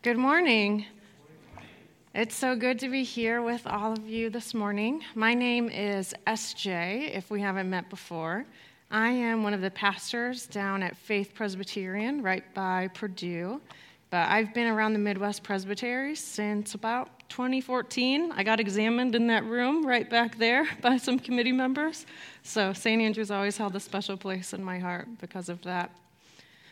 Good morning. It's so good to be here with all of you this morning. My name is SJ, if we haven't met before. I am one of the pastors down at Faith Presbyterian right by Purdue. But I've been around the Midwest Presbytery since about 2014. I got examined in that room right back there by some committee members. So St. Andrew's always held a special place in my heart because of that.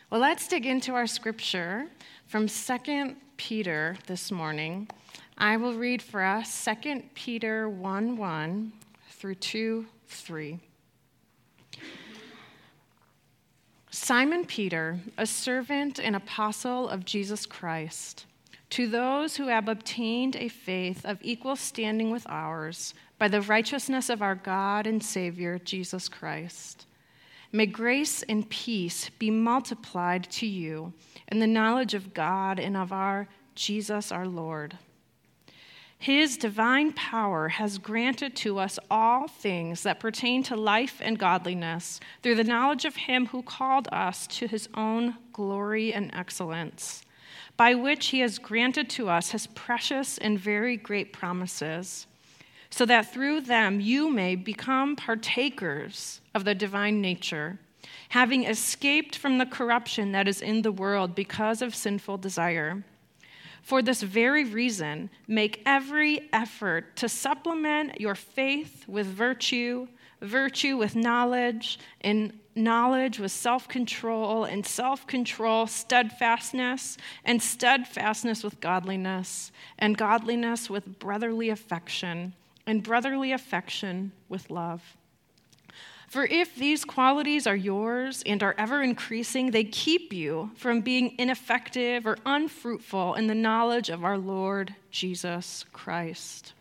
Well, let's dig into our scripture from 2 Peter this morning. I will read for us 2 Peter 1 1 through 2 3. Simon Peter, a servant and apostle of Jesus Christ, to those who have obtained a faith of equal standing with ours by the righteousness of our God and Savior, Jesus Christ. May grace and peace be multiplied to you in the knowledge of God and of our Jesus our Lord. His divine power has granted to us all things that pertain to life and godliness through the knowledge of Him who called us to His own glory and excellence, by which He has granted to us His precious and very great promises so that through them you may become partakers of the divine nature, having escaped from the corruption that is in the world because of sinful desire. For this very reason, make every effort to supplement your faith with virtue, virtue with knowledge, and knowledge with self control, and self control, steadfastness, and steadfastness with godliness, and godliness with brotherly affection and brotherly affection with love. For if these qualities are yours and are ever increasing, they keep you from being ineffective or unfruitful in the knowledge of our Lord Jesus Christ.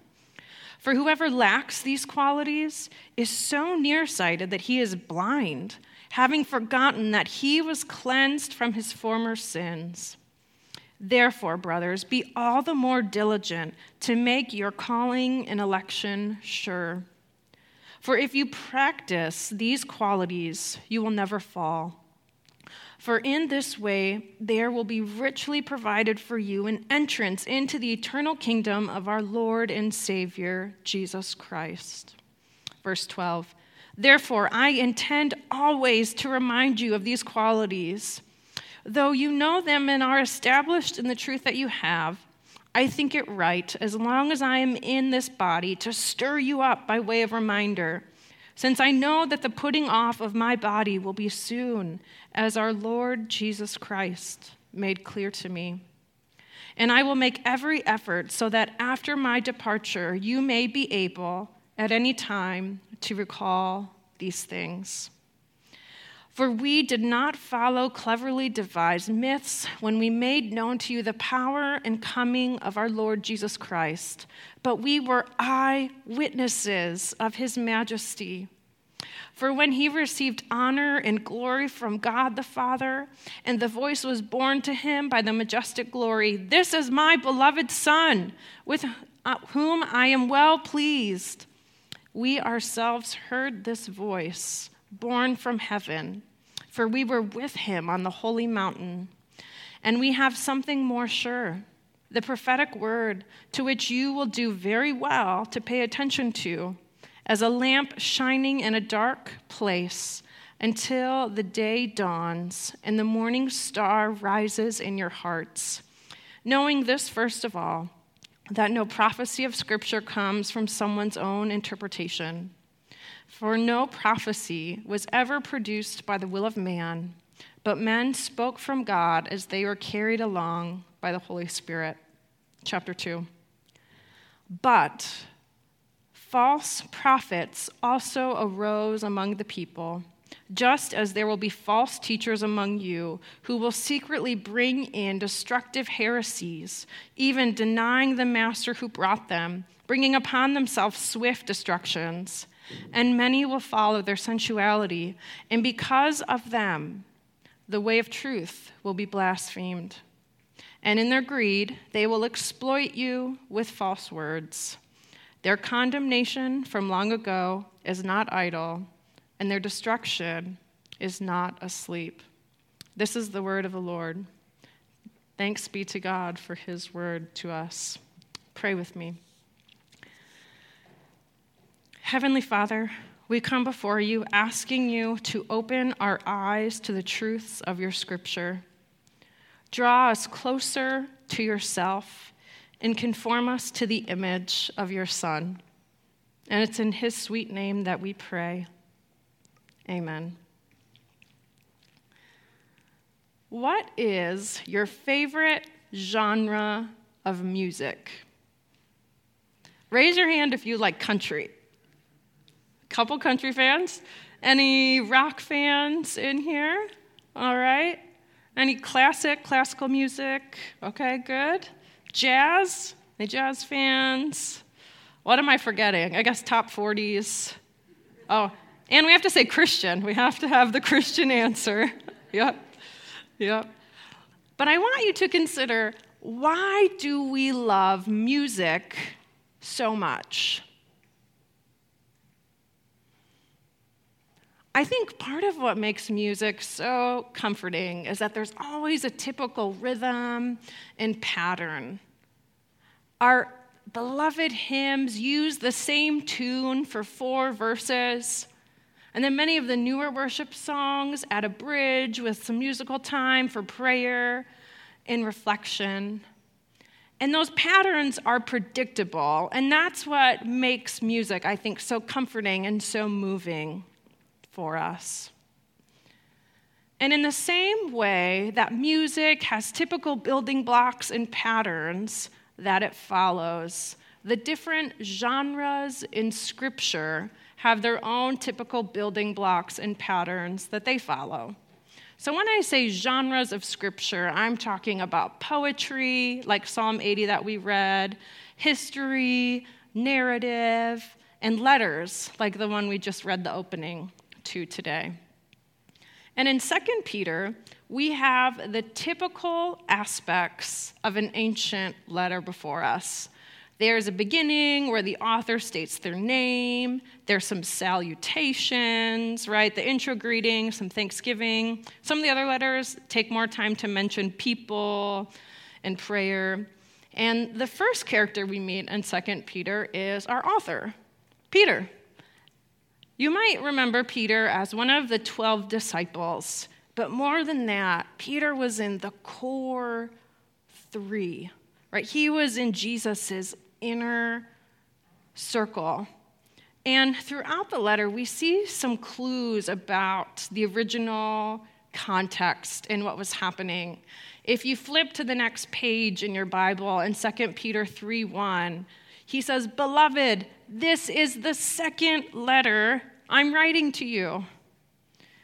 For whoever lacks these qualities is so nearsighted that he is blind, having forgotten that he was cleansed from his former sins. Therefore, brothers, be all the more diligent to make your calling and election sure. For if you practice these qualities, you will never fall. For in this way, there will be richly provided for you an entrance into the eternal kingdom of our Lord and Savior, Jesus Christ. Verse 12 Therefore, I intend always to remind you of these qualities Though you know them and are established in the truth that you have, I think it right, as long as I am in this body, to stir you up by way of reminder, since I know that the putting off of my body will be soon, as our Lord Jesus Christ made clear to me. And I will make every effort so that after my departure, you may be able at any time to recall these things. For we did not follow cleverly devised myths when we made known to you the power and coming of our Lord Jesus Christ, but we were eyewitnesses of his majesty. For when he received honor and glory from God the Father, and the voice was borne to him by the majestic glory, This is my beloved Son, with uh, whom I am well pleased. We ourselves heard this voice born from heaven, for we were with him on the holy mountain. And we have something more sure the prophetic word to which you will do very well to pay attention to, as a lamp shining in a dark place until the day dawns and the morning star rises in your hearts. Knowing this, first of all, that no prophecy of Scripture comes from someone's own interpretation. For no prophecy was ever produced by the will of man, but men spoke from God as they were carried along by the Holy Spirit. Chapter 2. But false prophets also arose among the people, just as there will be false teachers among you who will secretly bring in destructive heresies, even denying the master who brought them, bringing upon themselves swift destructions and many will follow their sensuality, and because of them, the way of truth will be blasphemed. And in their greed, they will exploit you with false words. Their condemnation from long ago is not idle, and their destruction is not asleep. This is the word of the Lord. Thanks be to God for his word to us. Pray with me. Heavenly Father, we come before you asking you to open our eyes to the truths of your scripture. Draw us closer to yourself and conform us to the image of your Son. And it's in his sweet name that we pray. Amen. What is your favorite genre of music? Raise your hand if you like country. Couple country fans? Any rock fans in here? All right. Any classic, classical music? Okay, good. Jazz? Any jazz fans? What am I forgetting? I guess top 40s. Oh, and we have to say Christian. We have to have the Christian answer. yep. Yep. But I want you to consider why do we love music so much? I think part of what makes music so comforting is that there's always a typical rhythm and pattern. Our beloved hymns use the same tune for four verses and then many of the newer worship songs add a bridge with some musical time for prayer and reflection. And those patterns are predictable. And that's what makes music, I think, so comforting and so moving for us. And in the same way that music has typical building blocks and patterns that it follows, the different genres in Scripture have their own typical building blocks and patterns that they follow. So, when I say genres of scripture, I'm talking about poetry, like Psalm 80 that we read, history, narrative, and letters, like the one we just read the opening to today. And in 2 Peter, we have the typical aspects of an ancient letter before us. There's a beginning where the author states their name. There's some salutations, right? The intro greeting, some thanksgiving. Some of the other letters take more time to mention people and prayer. And the first character we meet in 2 Peter is our author, Peter. You might remember Peter as one of the 12 disciples, but more than that, Peter was in the core three, right? He was in Jesus' inner circle. And throughout the letter, we see some clues about the original context and what was happening. If you flip to the next page in your Bible in 2 Peter 3 1, he says, Beloved, this is the second letter I'm writing to you.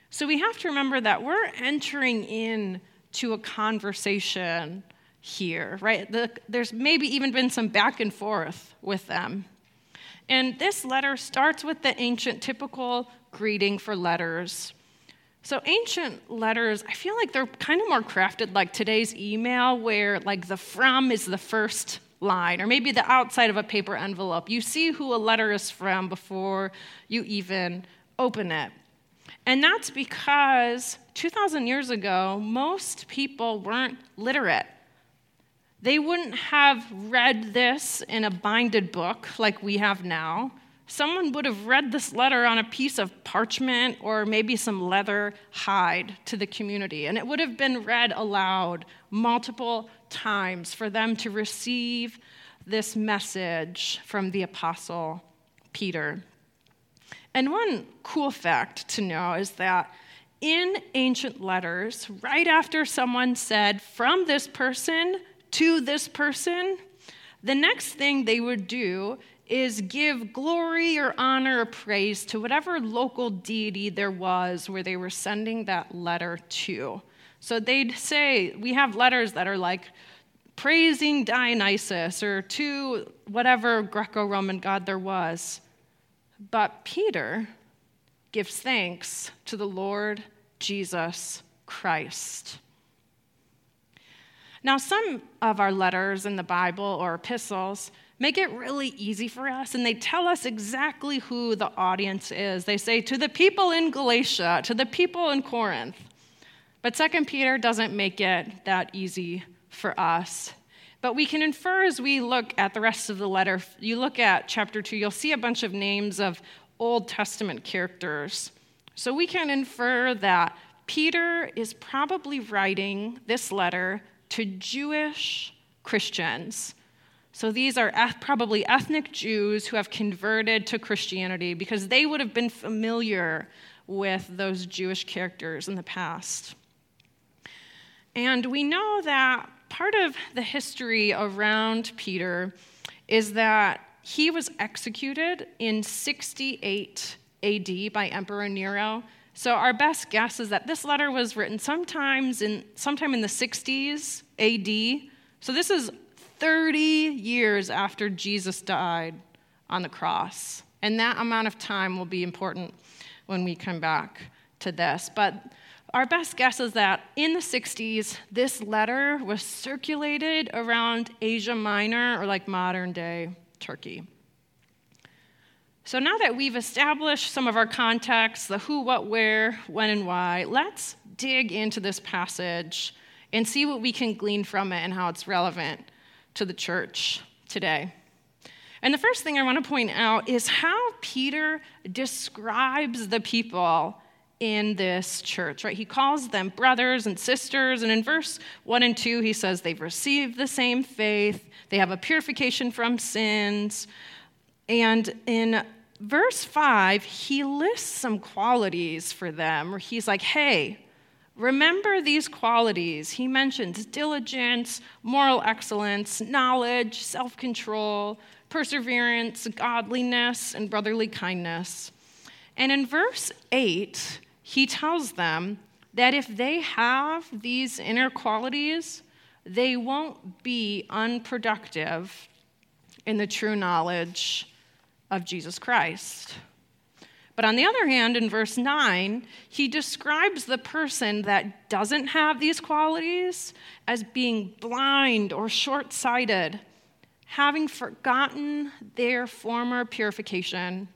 So we have to remember that we're entering in to a conversation here, right? The, there's maybe even been some back and forth with them. And this letter starts with the ancient typical greeting for letters. So, ancient letters, I feel like they're kind of more crafted like today's email, where like the from is the first line, or maybe the outside of a paper envelope. You see who a letter is from before you even open it. And that's because 2,000 years ago, most people weren't literate. They wouldn't have read this in a binded book like we have now. Someone would have read this letter on a piece of parchment or maybe some leather hide to the community, and it would have been read aloud multiple times for them to receive this message from the Apostle Peter. And one cool fact to know is that in ancient letters, right after someone said, from this person, to this person, the next thing they would do is give glory or honor or praise to whatever local deity there was where they were sending that letter to. So they'd say, We have letters that are like praising Dionysus or to whatever Greco Roman god there was. But Peter gives thanks to the Lord Jesus Christ. Now, some of our letters in the Bible or epistles make it really easy for us, and they tell us exactly who the audience is. They say, to the people in Galatia, to the people in Corinth. But Second Peter doesn't make it that easy for us. But we can infer as we look at the rest of the letter, you look at chapter 2, you'll see a bunch of names of Old Testament characters. So we can infer that Peter is probably writing this letter to Jewish Christians. So these are probably ethnic Jews who have converted to Christianity because they would have been familiar with those Jewish characters in the past. And we know that part of the history around Peter is that he was executed in 68 AD by Emperor Nero. So our best guess is that this letter was written sometimes in sometime in the 60s AD. So this is 30 years after Jesus died on the cross. And that amount of time will be important when we come back to this. But our best guess is that in the 60s, this letter was circulated around Asia Minor or like modern day Turkey. So now that we've established some of our context, the who, what, where, when, and why, let's dig into this passage and see what we can glean from it and how it's relevant to the church today. And the first thing I want to point out is how Peter describes the people in this church, right? He calls them brothers and sisters. And in verse 1 and 2, he says they've received the same faith, they have a purification from sins. And in verse 5, he lists some qualities for them where he's like, hey, remember these qualities. He mentions diligence, moral excellence, knowledge, self control, perseverance, godliness, and brotherly kindness. And in verse 8, he tells them that if they have these inner qualities, they won't be unproductive in the true knowledge of Jesus Christ. But on the other hand, in verse 9, he describes the person that doesn't have these qualities as being blind or short sighted, having forgotten their former purification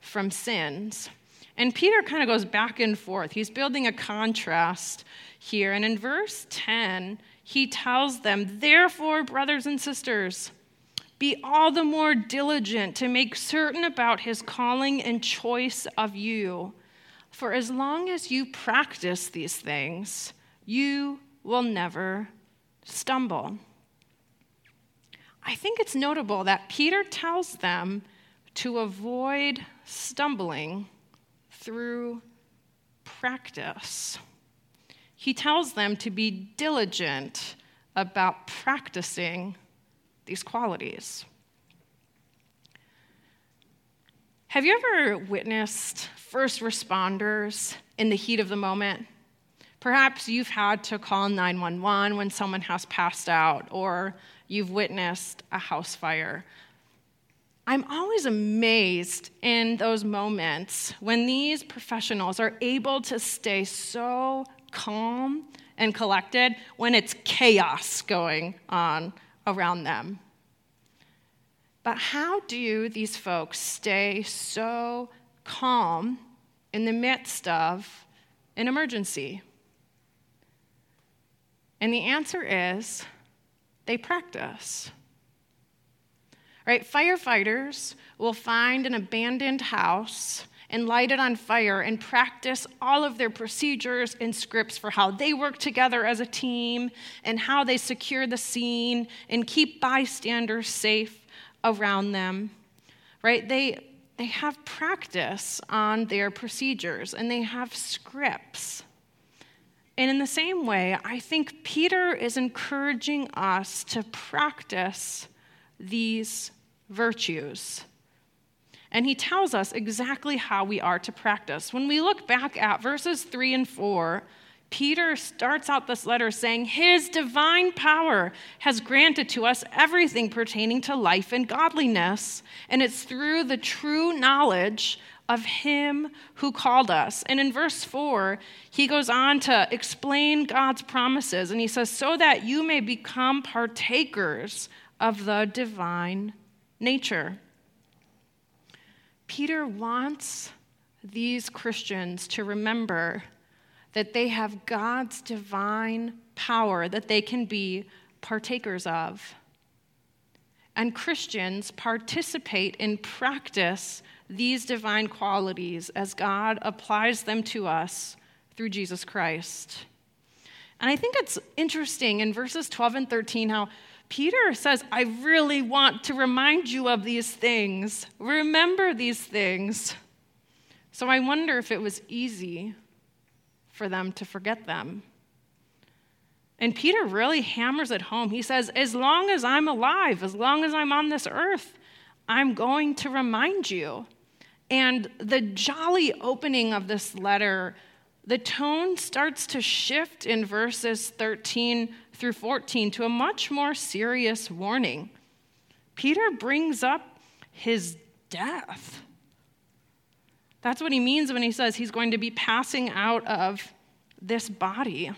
from sins. And Peter kind of goes back and forth. He's building a contrast here. And in verse 10, he tells them, Therefore, brothers and sisters, be all the more diligent to make certain about his calling and choice of you. For as long as you practice these things, you will never stumble. I think it's notable that Peter tells them to avoid stumbling through practice. He tells them to be diligent about practicing these qualities. Have you ever witnessed first responders in the heat of the moment? Perhaps you've had to call 911 when someone has passed out, or you've witnessed a house fire. I'm always amazed in those moments when these professionals are able to stay so calm and collected when it's chaos going on around them. But how do these folks stay so calm in the midst of an emergency? And the answer is they practice right? Firefighters will find an abandoned house and light it on fire and practice all of their procedures and scripts for how they work together as a team and how they secure the scene and keep bystanders safe around them. Right? They they have practice on their procedures and they have scripts. And in the same way, I think Peter is encouraging us to practice these virtues. And he tells us exactly how we are to practice. When we look back at verses 3 and 4, Peter starts out this letter saying, His divine power has granted to us everything pertaining to life and godliness, and it's through the true knowledge of Him who called us. And in verse 4, he goes on to explain God's promises, and he says, So that you may become partakers of the divine nature. Peter wants these Christians to remember that they have God's divine power that they can be partakers of. And Christians participate in practice these divine qualities as God applies them to us through Jesus Christ. And I think it's interesting in verses 12 and 13 how Peter says, I really want to remind you of these things. Remember these things. So I wonder if it was easy for them to forget them. And Peter really hammers it home. He says, As long as I'm alive, as long as I'm on this earth, I'm going to remind you. And the jolly opening of this letter, the tone starts to shift in verses 13 through 14 to a much more serious warning. Peter brings up his death. That's what he means when he says he's going to be passing out of this body.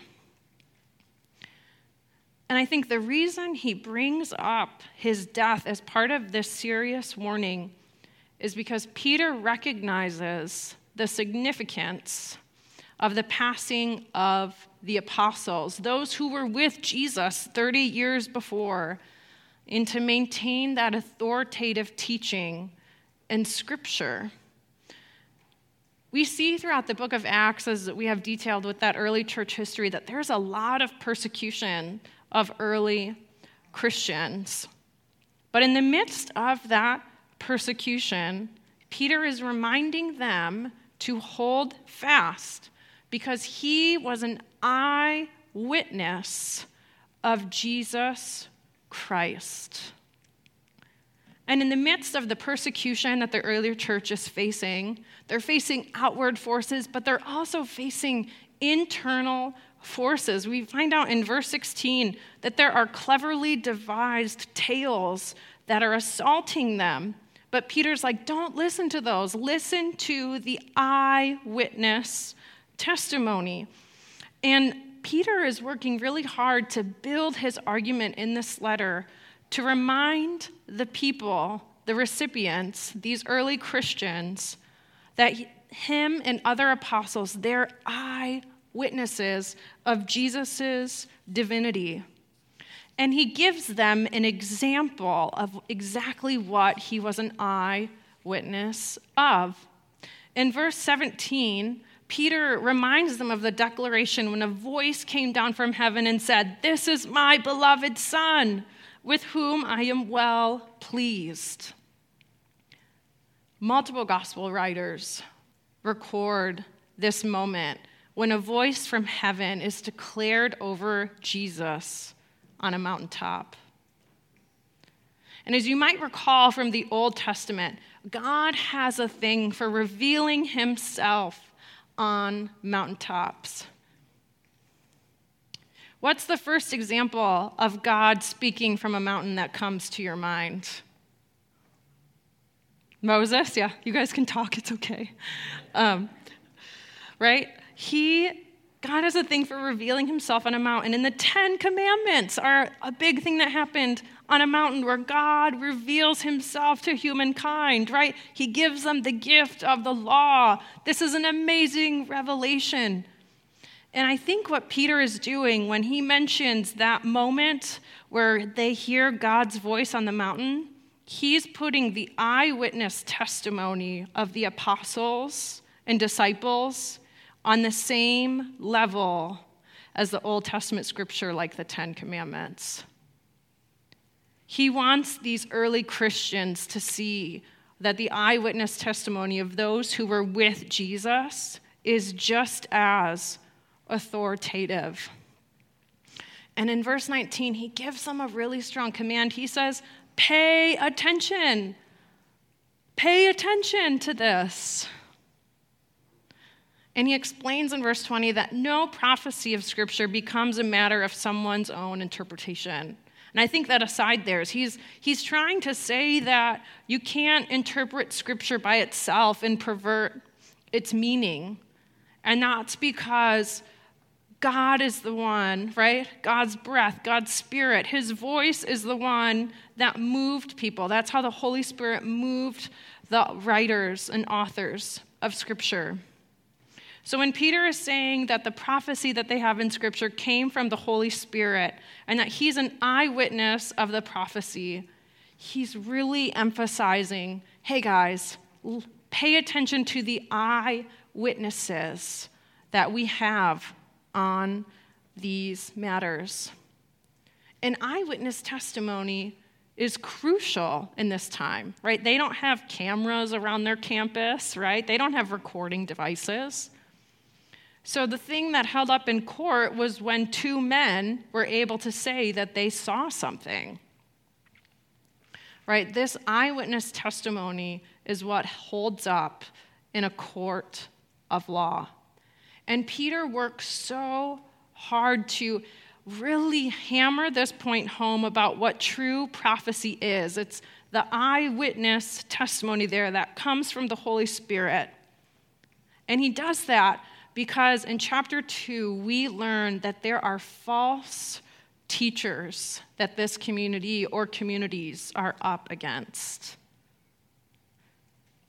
And I think the reason he brings up his death as part of this serious warning is because Peter recognizes the significance of the passing of the apostles, those who were with Jesus 30 years before, and to maintain that authoritative teaching in Scripture. We see throughout the book of Acts, as we have detailed with that early church history, that there's a lot of persecution of early Christians. But in the midst of that persecution, Peter is reminding them to hold fast because he was an eyewitness of Jesus Christ. And in the midst of the persecution that the earlier church is facing, they're facing outward forces, but they're also facing internal forces. We find out in verse 16 that there are cleverly devised tales that are assaulting them. But Peter's like, don't listen to those. Listen to the eyewitness testimony. And Peter is working really hard to build his argument in this letter to remind the people, the recipients, these early Christians, that him and other apostles, they're eyewitnesses of Jesus' divinity. And he gives them an example of exactly what he was an eyewitness of. In verse 17, Peter reminds them of the declaration when a voice came down from heaven and said, This is my beloved Son, with whom I am well pleased. Multiple gospel writers record this moment when a voice from heaven is declared over Jesus on a mountaintop. And as you might recall from the Old Testament, God has a thing for revealing himself on mountaintops. What's the first example of God speaking from a mountain that comes to your mind? Moses, yeah, you guys can talk, it's okay. Um, right? He, God has a thing for revealing himself on a mountain. And the Ten Commandments are a big thing that happened on a mountain where God reveals himself to humankind, right? He gives them the gift of the law. This is an amazing revelation. And I think what Peter is doing when he mentions that moment where they hear God's voice on the mountain, he's putting the eyewitness testimony of the apostles and disciples on the same level as the Old Testament scripture, like the Ten Commandments. He wants these early Christians to see that the eyewitness testimony of those who were with Jesus is just as authoritative. And in verse 19, he gives them a really strong command. He says, Pay attention. Pay attention to this. And he explains in verse 20 that no prophecy of Scripture becomes a matter of someone's own interpretation. And I think that aside there is he's, he's trying to say that you can't interpret Scripture by itself and pervert its meaning. And that's because God is the one, right? God's breath, God's spirit, his voice is the one that moved people. That's how the Holy Spirit moved the writers and authors of Scripture. So when Peter is saying that the prophecy that they have in Scripture came from the Holy Spirit and that he's an eyewitness of the prophecy, he's really emphasizing hey guys, pay attention to the eyewitnesses that we have on these matters. An eyewitness testimony is crucial in this time, right? They don't have cameras around their campus, right? They don't have recording devices. So the thing that held up in court was when two men were able to say that they saw something. Right? This eyewitness testimony is what holds up in a court of law. And Peter works so hard to really hammer this point home about what true prophecy is. It's the eyewitness testimony there that comes from the Holy Spirit. And he does that because in chapter 2, we learn that there are false teachers that this community or communities are up against.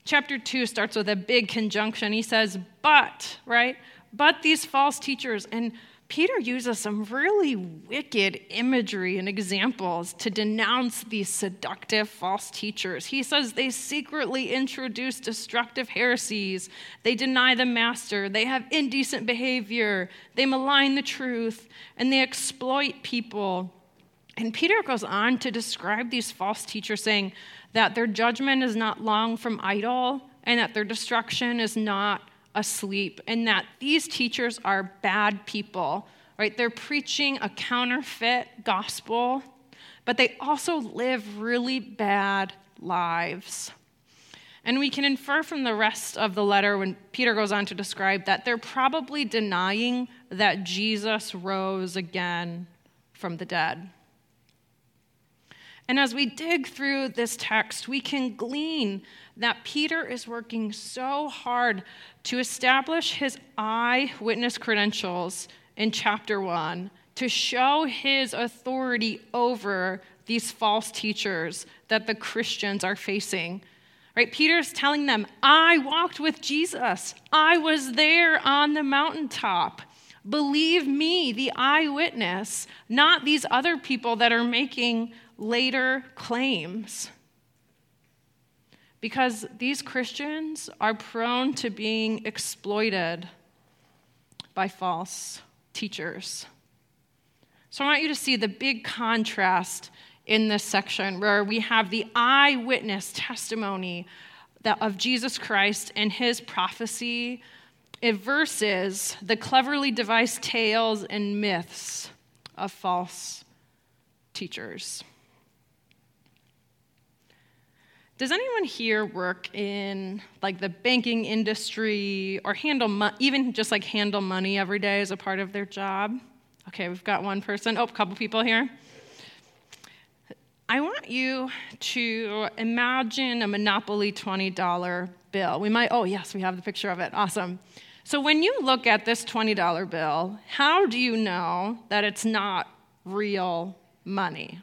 Chapter 2 starts with a big conjunction. He says, but, right? But these false teachers, and Peter uses some really wicked imagery and examples to denounce these seductive false teachers. He says they secretly introduce destructive heresies, they deny the master, they have indecent behavior, they malign the truth, and they exploit people. And Peter goes on to describe these false teachers, saying that their judgment is not long from idle, and that their destruction is not asleep and that these teachers are bad people, right? They're preaching a counterfeit gospel, but they also live really bad lives. And we can infer from the rest of the letter when Peter goes on to describe that they're probably denying that Jesus rose again from the dead. And as we dig through this text, we can glean that Peter is working so hard to establish his eyewitness credentials in chapter 1 to show his authority over these false teachers that the Christians are facing. Right? Peter's telling them, I walked with Jesus. I was there on the mountaintop. Believe me, the eyewitness, not these other people that are making later claims. Because these Christians are prone to being exploited by false teachers. So I want you to see the big contrast in this section where we have the eyewitness testimony of Jesus Christ and his prophecy versus the cleverly devised tales and myths of false teachers. Does anyone here work in like the banking industry or handle mo- even just like handle money every day as a part of their job? Okay, we've got one person. Oh, a couple people here. I want you to imagine a Monopoly $20 bill. We might, oh, yes, we have the picture of it. Awesome. So when you look at this $20 bill, how do you know that it's not real money?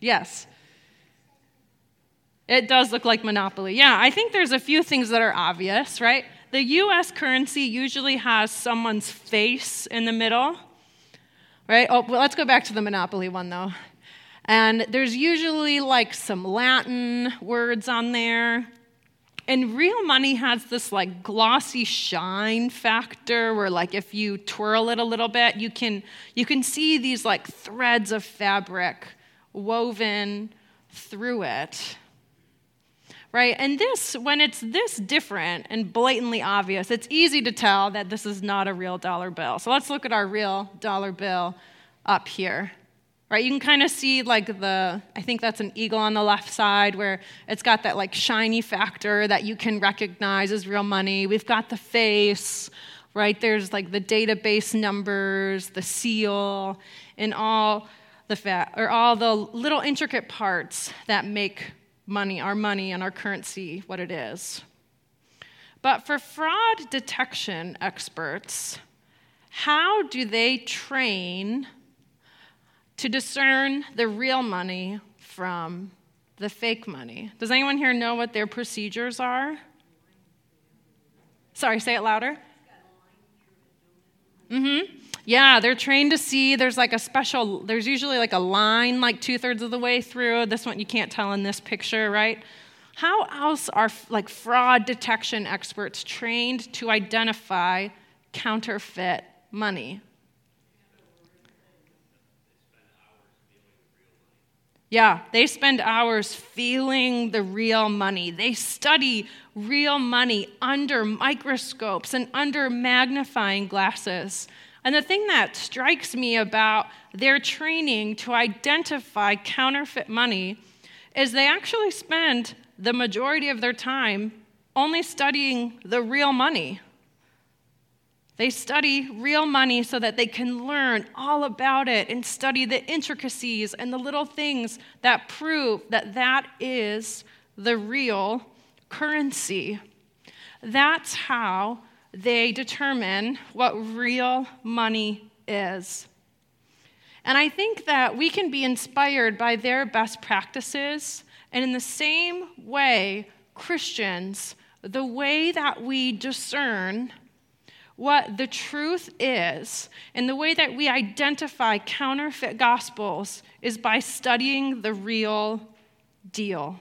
Yes. It does look like Monopoly. Yeah, I think there's a few things that are obvious, right? The US currency usually has someone's face in the middle, right? Oh, well, let's go back to the Monopoly one, though. And there's usually like some Latin words on there. And real money has this like glossy shine factor where like if you twirl it a little bit, you can you can see these like threads of fabric woven through it right? And this, when it's this different and blatantly obvious, it's easy to tell that this is not a real dollar bill. So let's look at our real dollar bill up here. Right, you can kind of see like the, I think that's an eagle on the left side where it's got that like shiny factor that you can recognize as real money. We've got the face, right? There's like the database numbers, the seal, and all the fat, or all the little intricate parts that make money, our money, and our currency what it is. But for fraud detection experts, how do they train to discern the real money from the fake money? Does anyone here know what their procedures are? Sorry, say it louder. Mm-hmm. Yeah, they're trained to see. There's like a special, there's usually like a line like two thirds of the way through. This one you can't tell in this picture, right? How else are like fraud detection experts trained to identify counterfeit money? Yeah, they spend hours feeling the real money. They study real money under microscopes and under magnifying glasses. And the thing that strikes me about their training to identify counterfeit money is they actually spend the majority of their time only studying the real money. They study real money so that they can learn all about it and study the intricacies and the little things that prove that that is the real currency. That's how they determine what real money is. And I think that we can be inspired by their best practices. And in the same way, Christians, the way that we discern what the truth is and the way that we identify counterfeit gospels is by studying the real deal.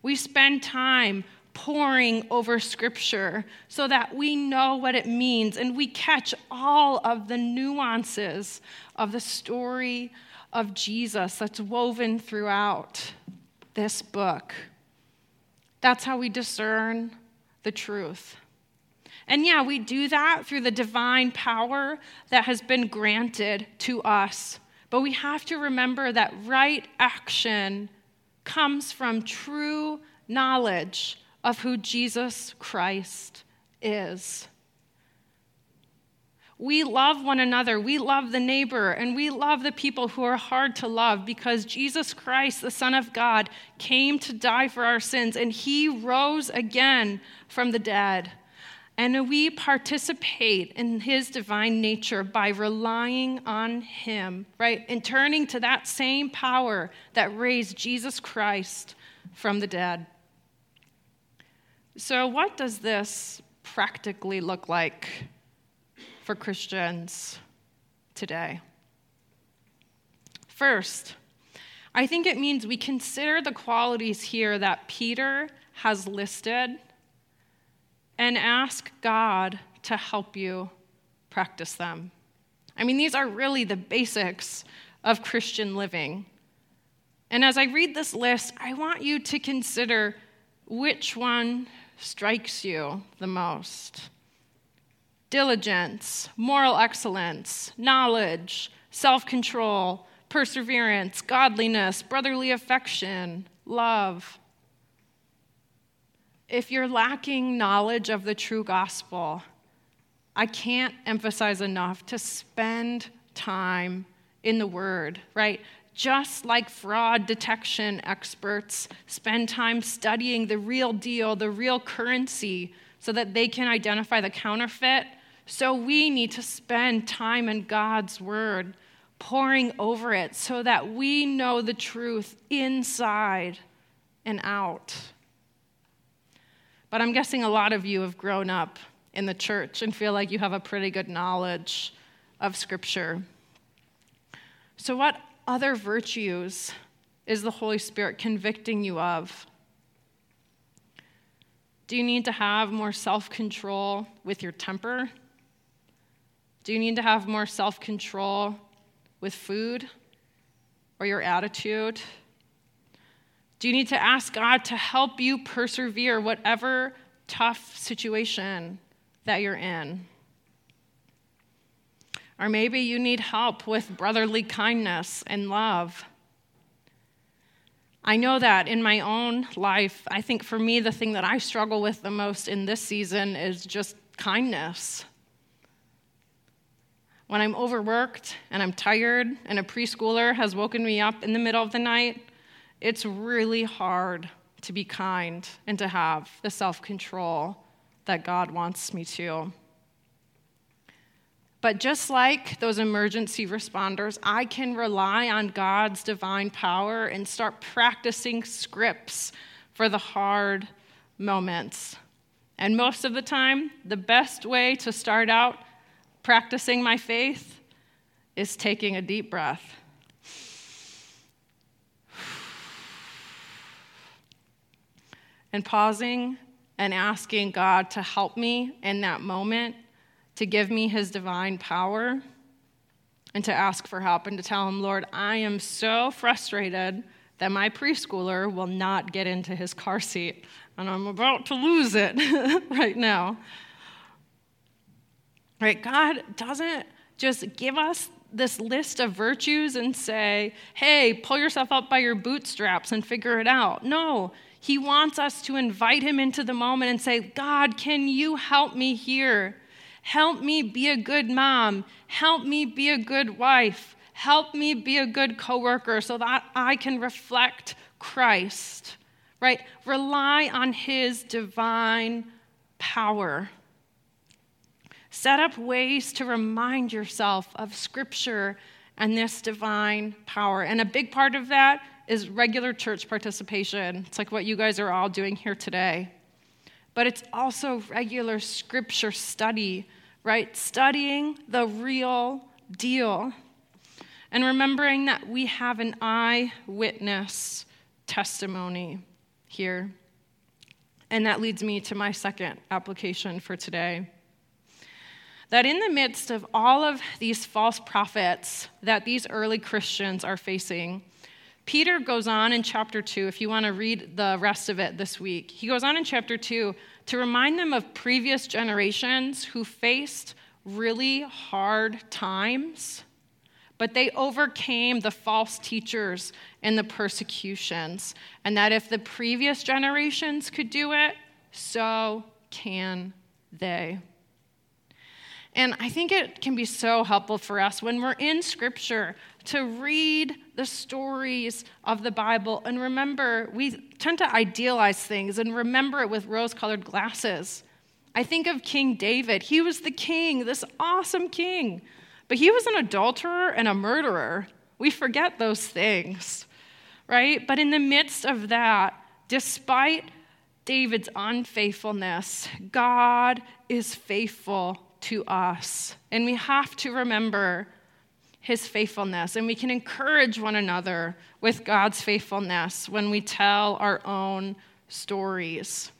We spend time poring over scripture so that we know what it means and we catch all of the nuances of the story of Jesus that's woven throughout this book. That's how we discern the truth. And yeah, we do that through the divine power that has been granted to us. But we have to remember that right action comes from true knowledge of who Jesus Christ is. We love one another, we love the neighbor, and we love the people who are hard to love because Jesus Christ, the Son of God, came to die for our sins and he rose again from the dead. And we participate in his divine nature by relying on him, right? And turning to that same power that raised Jesus Christ from the dead. So, what does this practically look like for Christians today? First, I think it means we consider the qualities here that Peter has listed and ask God to help you practice them. I mean, these are really the basics of Christian living. And as I read this list, I want you to consider which one strikes you the most diligence, moral excellence, knowledge, self control, perseverance, godliness, brotherly affection, love if you're lacking knowledge of the true gospel, I can't emphasize enough to spend time in the Word, right? Just like fraud detection experts spend time studying the real deal, the real currency, so that they can identify the counterfeit, so we need to spend time in God's Word, poring over it, so that we know the truth inside and out. But I'm guessing a lot of you have grown up in the church and feel like you have a pretty good knowledge of Scripture. So, what other virtues is the Holy Spirit convicting you of? Do you need to have more self control with your temper? Do you need to have more self control with food or your attitude? Do you need to ask God to help you persevere whatever tough situation that you're in? Or maybe you need help with brotherly kindness and love. I know that in my own life, I think for me, the thing that I struggle with the most in this season is just kindness. When I'm overworked and I'm tired, and a preschooler has woken me up in the middle of the night, it's really hard to be kind and to have the self control that God wants me to. But just like those emergency responders, I can rely on God's divine power and start practicing scripts for the hard moments. And most of the time, the best way to start out practicing my faith is taking a deep breath. And pausing and asking God to help me in that moment, to give me his divine power, and to ask for help and to tell him, Lord, I am so frustrated that my preschooler will not get into his car seat, and I'm about to lose it right now. Right? God doesn't just give us this list of virtues and say, hey, pull yourself up by your bootstraps and figure it out. No, He wants us to invite Him into the moment and say, God, can you help me here? Help me be a good mom. Help me be a good wife. Help me be a good coworker so that I can reflect Christ, right? Rely on his divine power. Set up ways to remind yourself of Scripture and this divine power. And a big part of that is regular church participation. It's like what you guys are all doing here today. But it's also regular Scripture study, right? Studying the real deal and remembering that we have an eyewitness testimony here. And that leads me to my second application for today. That in the midst of all of these false prophets that these early Christians are facing, Peter goes on in chapter 2, if you want to read the rest of it this week, he goes on in chapter 2 to remind them of previous generations who faced really hard times but they overcame the false teachers and the persecutions. And that if the previous generations could do it, so can they. And I think it can be so helpful for us when we're in Scripture to read the stories of the Bible and remember, we tend to idealize things and remember it with rose colored glasses. I think of King David. He was the king, this awesome king but he was an adulterer and a murderer. We forget those things, right? But in the midst of that, despite David's unfaithfulness, God is faithful to us. And we have to remember his faithfulness. And we can encourage one another with God's faithfulness when we tell our own stories.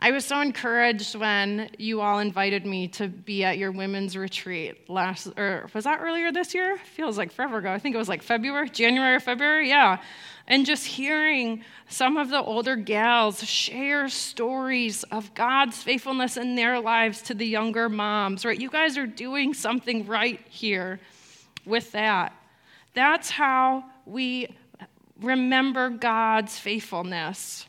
I was so encouraged when you all invited me to be at your women's retreat last, or was that earlier this year? Feels like forever ago. I think it was like February, January February, yeah. And just hearing some of the older gals share stories of God's faithfulness in their lives to the younger moms, right? You guys are doing something right here with that. That's how we remember God's faithfulness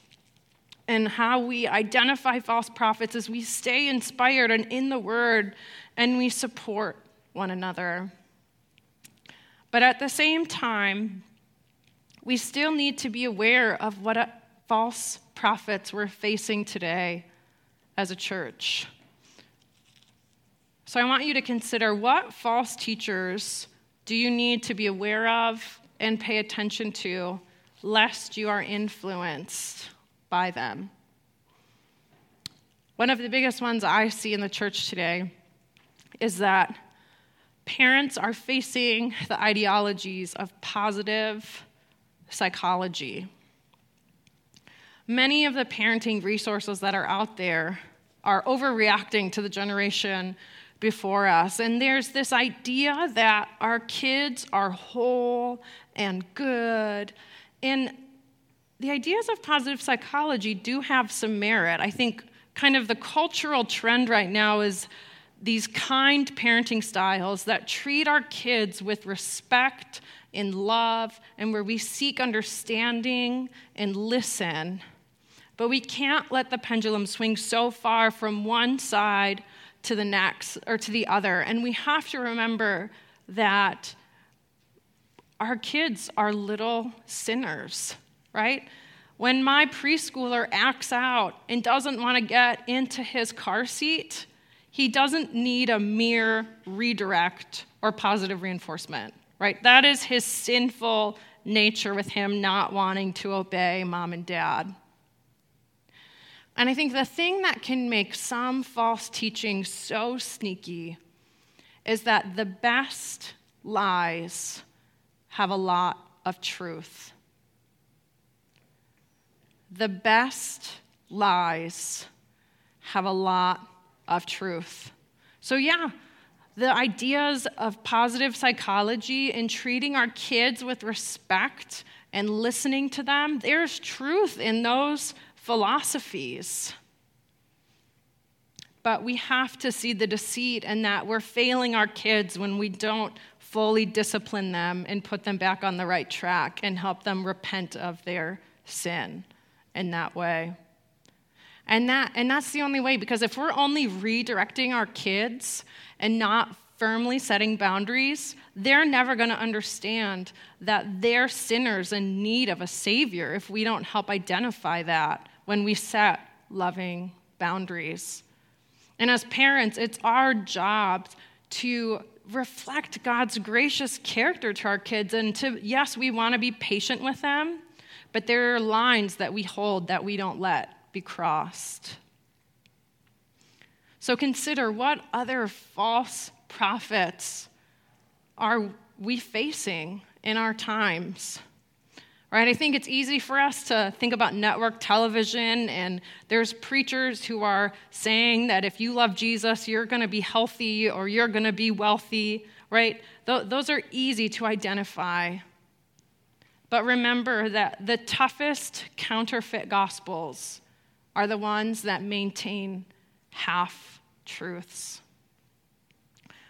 and how we identify false prophets as we stay inspired and in the word and we support one another. But at the same time, we still need to be aware of what false prophets we're facing today as a church. So I want you to consider what false teachers do you need to be aware of and pay attention to, lest you are influenced by them. One of the biggest ones I see in the church today is that parents are facing the ideologies of positive psychology. Many of the parenting resources that are out there are overreacting to the generation before us. And there's this idea that our kids are whole and good. And the ideas of positive psychology do have some merit. I think kind of the cultural trend right now is these kind parenting styles that treat our kids with respect and love and where we seek understanding and listen. But we can't let the pendulum swing so far from one side to the next or to the other. And we have to remember that our kids are little sinners right? When my preschooler acts out and doesn't want to get into his car seat, he doesn't need a mere redirect or positive reinforcement, right? That is his sinful nature with him not wanting to obey mom and dad. And I think the thing that can make some false teaching so sneaky is that the best lies have a lot of truth. The best lies have a lot of truth. So, yeah, the ideas of positive psychology and treating our kids with respect and listening to them, there's truth in those philosophies. But we have to see the deceit and that we're failing our kids when we don't fully discipline them and put them back on the right track and help them repent of their sin in that way. And, that, and that's the only way, because if we're only redirecting our kids and not firmly setting boundaries, they're never going to understand that they're sinners in need of a Savior if we don't help identify that when we set loving boundaries. And as parents, it's our job to reflect God's gracious character to our kids and to, yes, we want to be patient with them, but there are lines that we hold that we don't let be crossed. So consider what other false prophets are we facing in our times? Right? I think it's easy for us to think about network television, and there's preachers who are saying that if you love Jesus, you're going to be healthy or you're going to be wealthy, right? Th- those are easy to identify. But remember that the toughest counterfeit gospels are the ones that maintain half truths.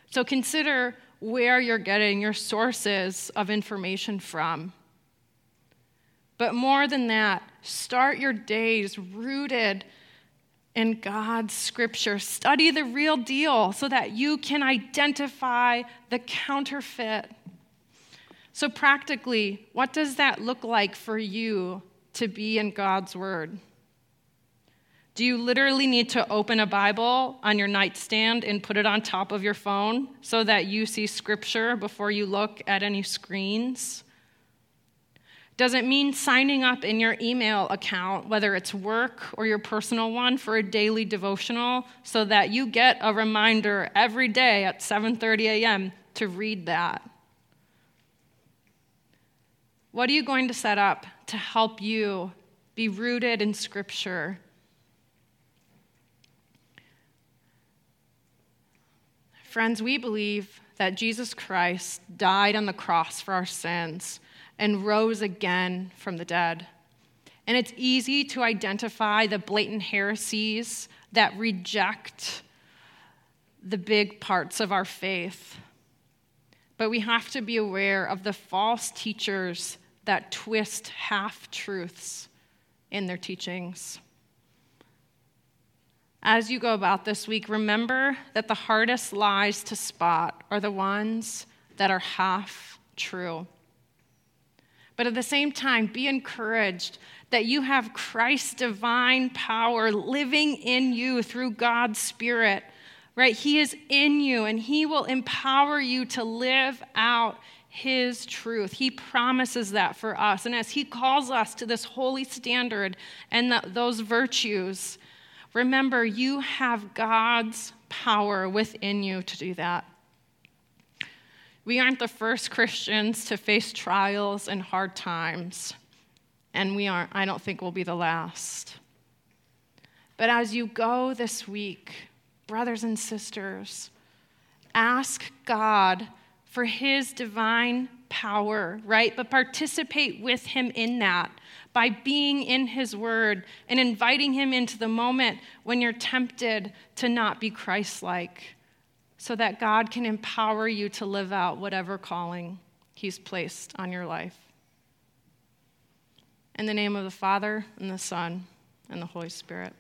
So consider where you're getting your sources of information from. But more than that, start your days rooted in God's scripture. Study the real deal so that you can identify the counterfeit. So, practically, what does that look like for you to be in God's word? Do you literally need to open a Bible on your nightstand and put it on top of your phone so that you see scripture before you look at any screens? Does it mean signing up in your email account, whether it's work or your personal one, for a daily devotional so that you get a reminder every day at 7:30 a.m. to read that? What are you going to set up to help you be rooted in scripture Friends, we believe that Jesus Christ died on the cross for our sins and rose again from the dead. And it's easy to identify the blatant heresies that reject the big parts of our faith. But we have to be aware of the false teachers that twist half truths in their teachings. As you go about this week, remember that the hardest lies to spot are the ones that are half true. But at the same time, be encouraged that you have Christ's divine power living in you through God's Spirit, right? He is in you and He will empower you to live out His truth. He promises that for us. And as He calls us to this holy standard and the, those virtues, Remember, you have God's power within you to do that. We aren't the first Christians to face trials and hard times, and we aren't, I don't think we'll be the last. But as you go this week, brothers and sisters, ask God for his divine power, right? But participate with him in that by being in His Word and inviting Him into the moment when you're tempted to not be Christ like, so that God can empower you to live out whatever calling He's placed on your life. In the name of the Father, and the Son, and the Holy Spirit.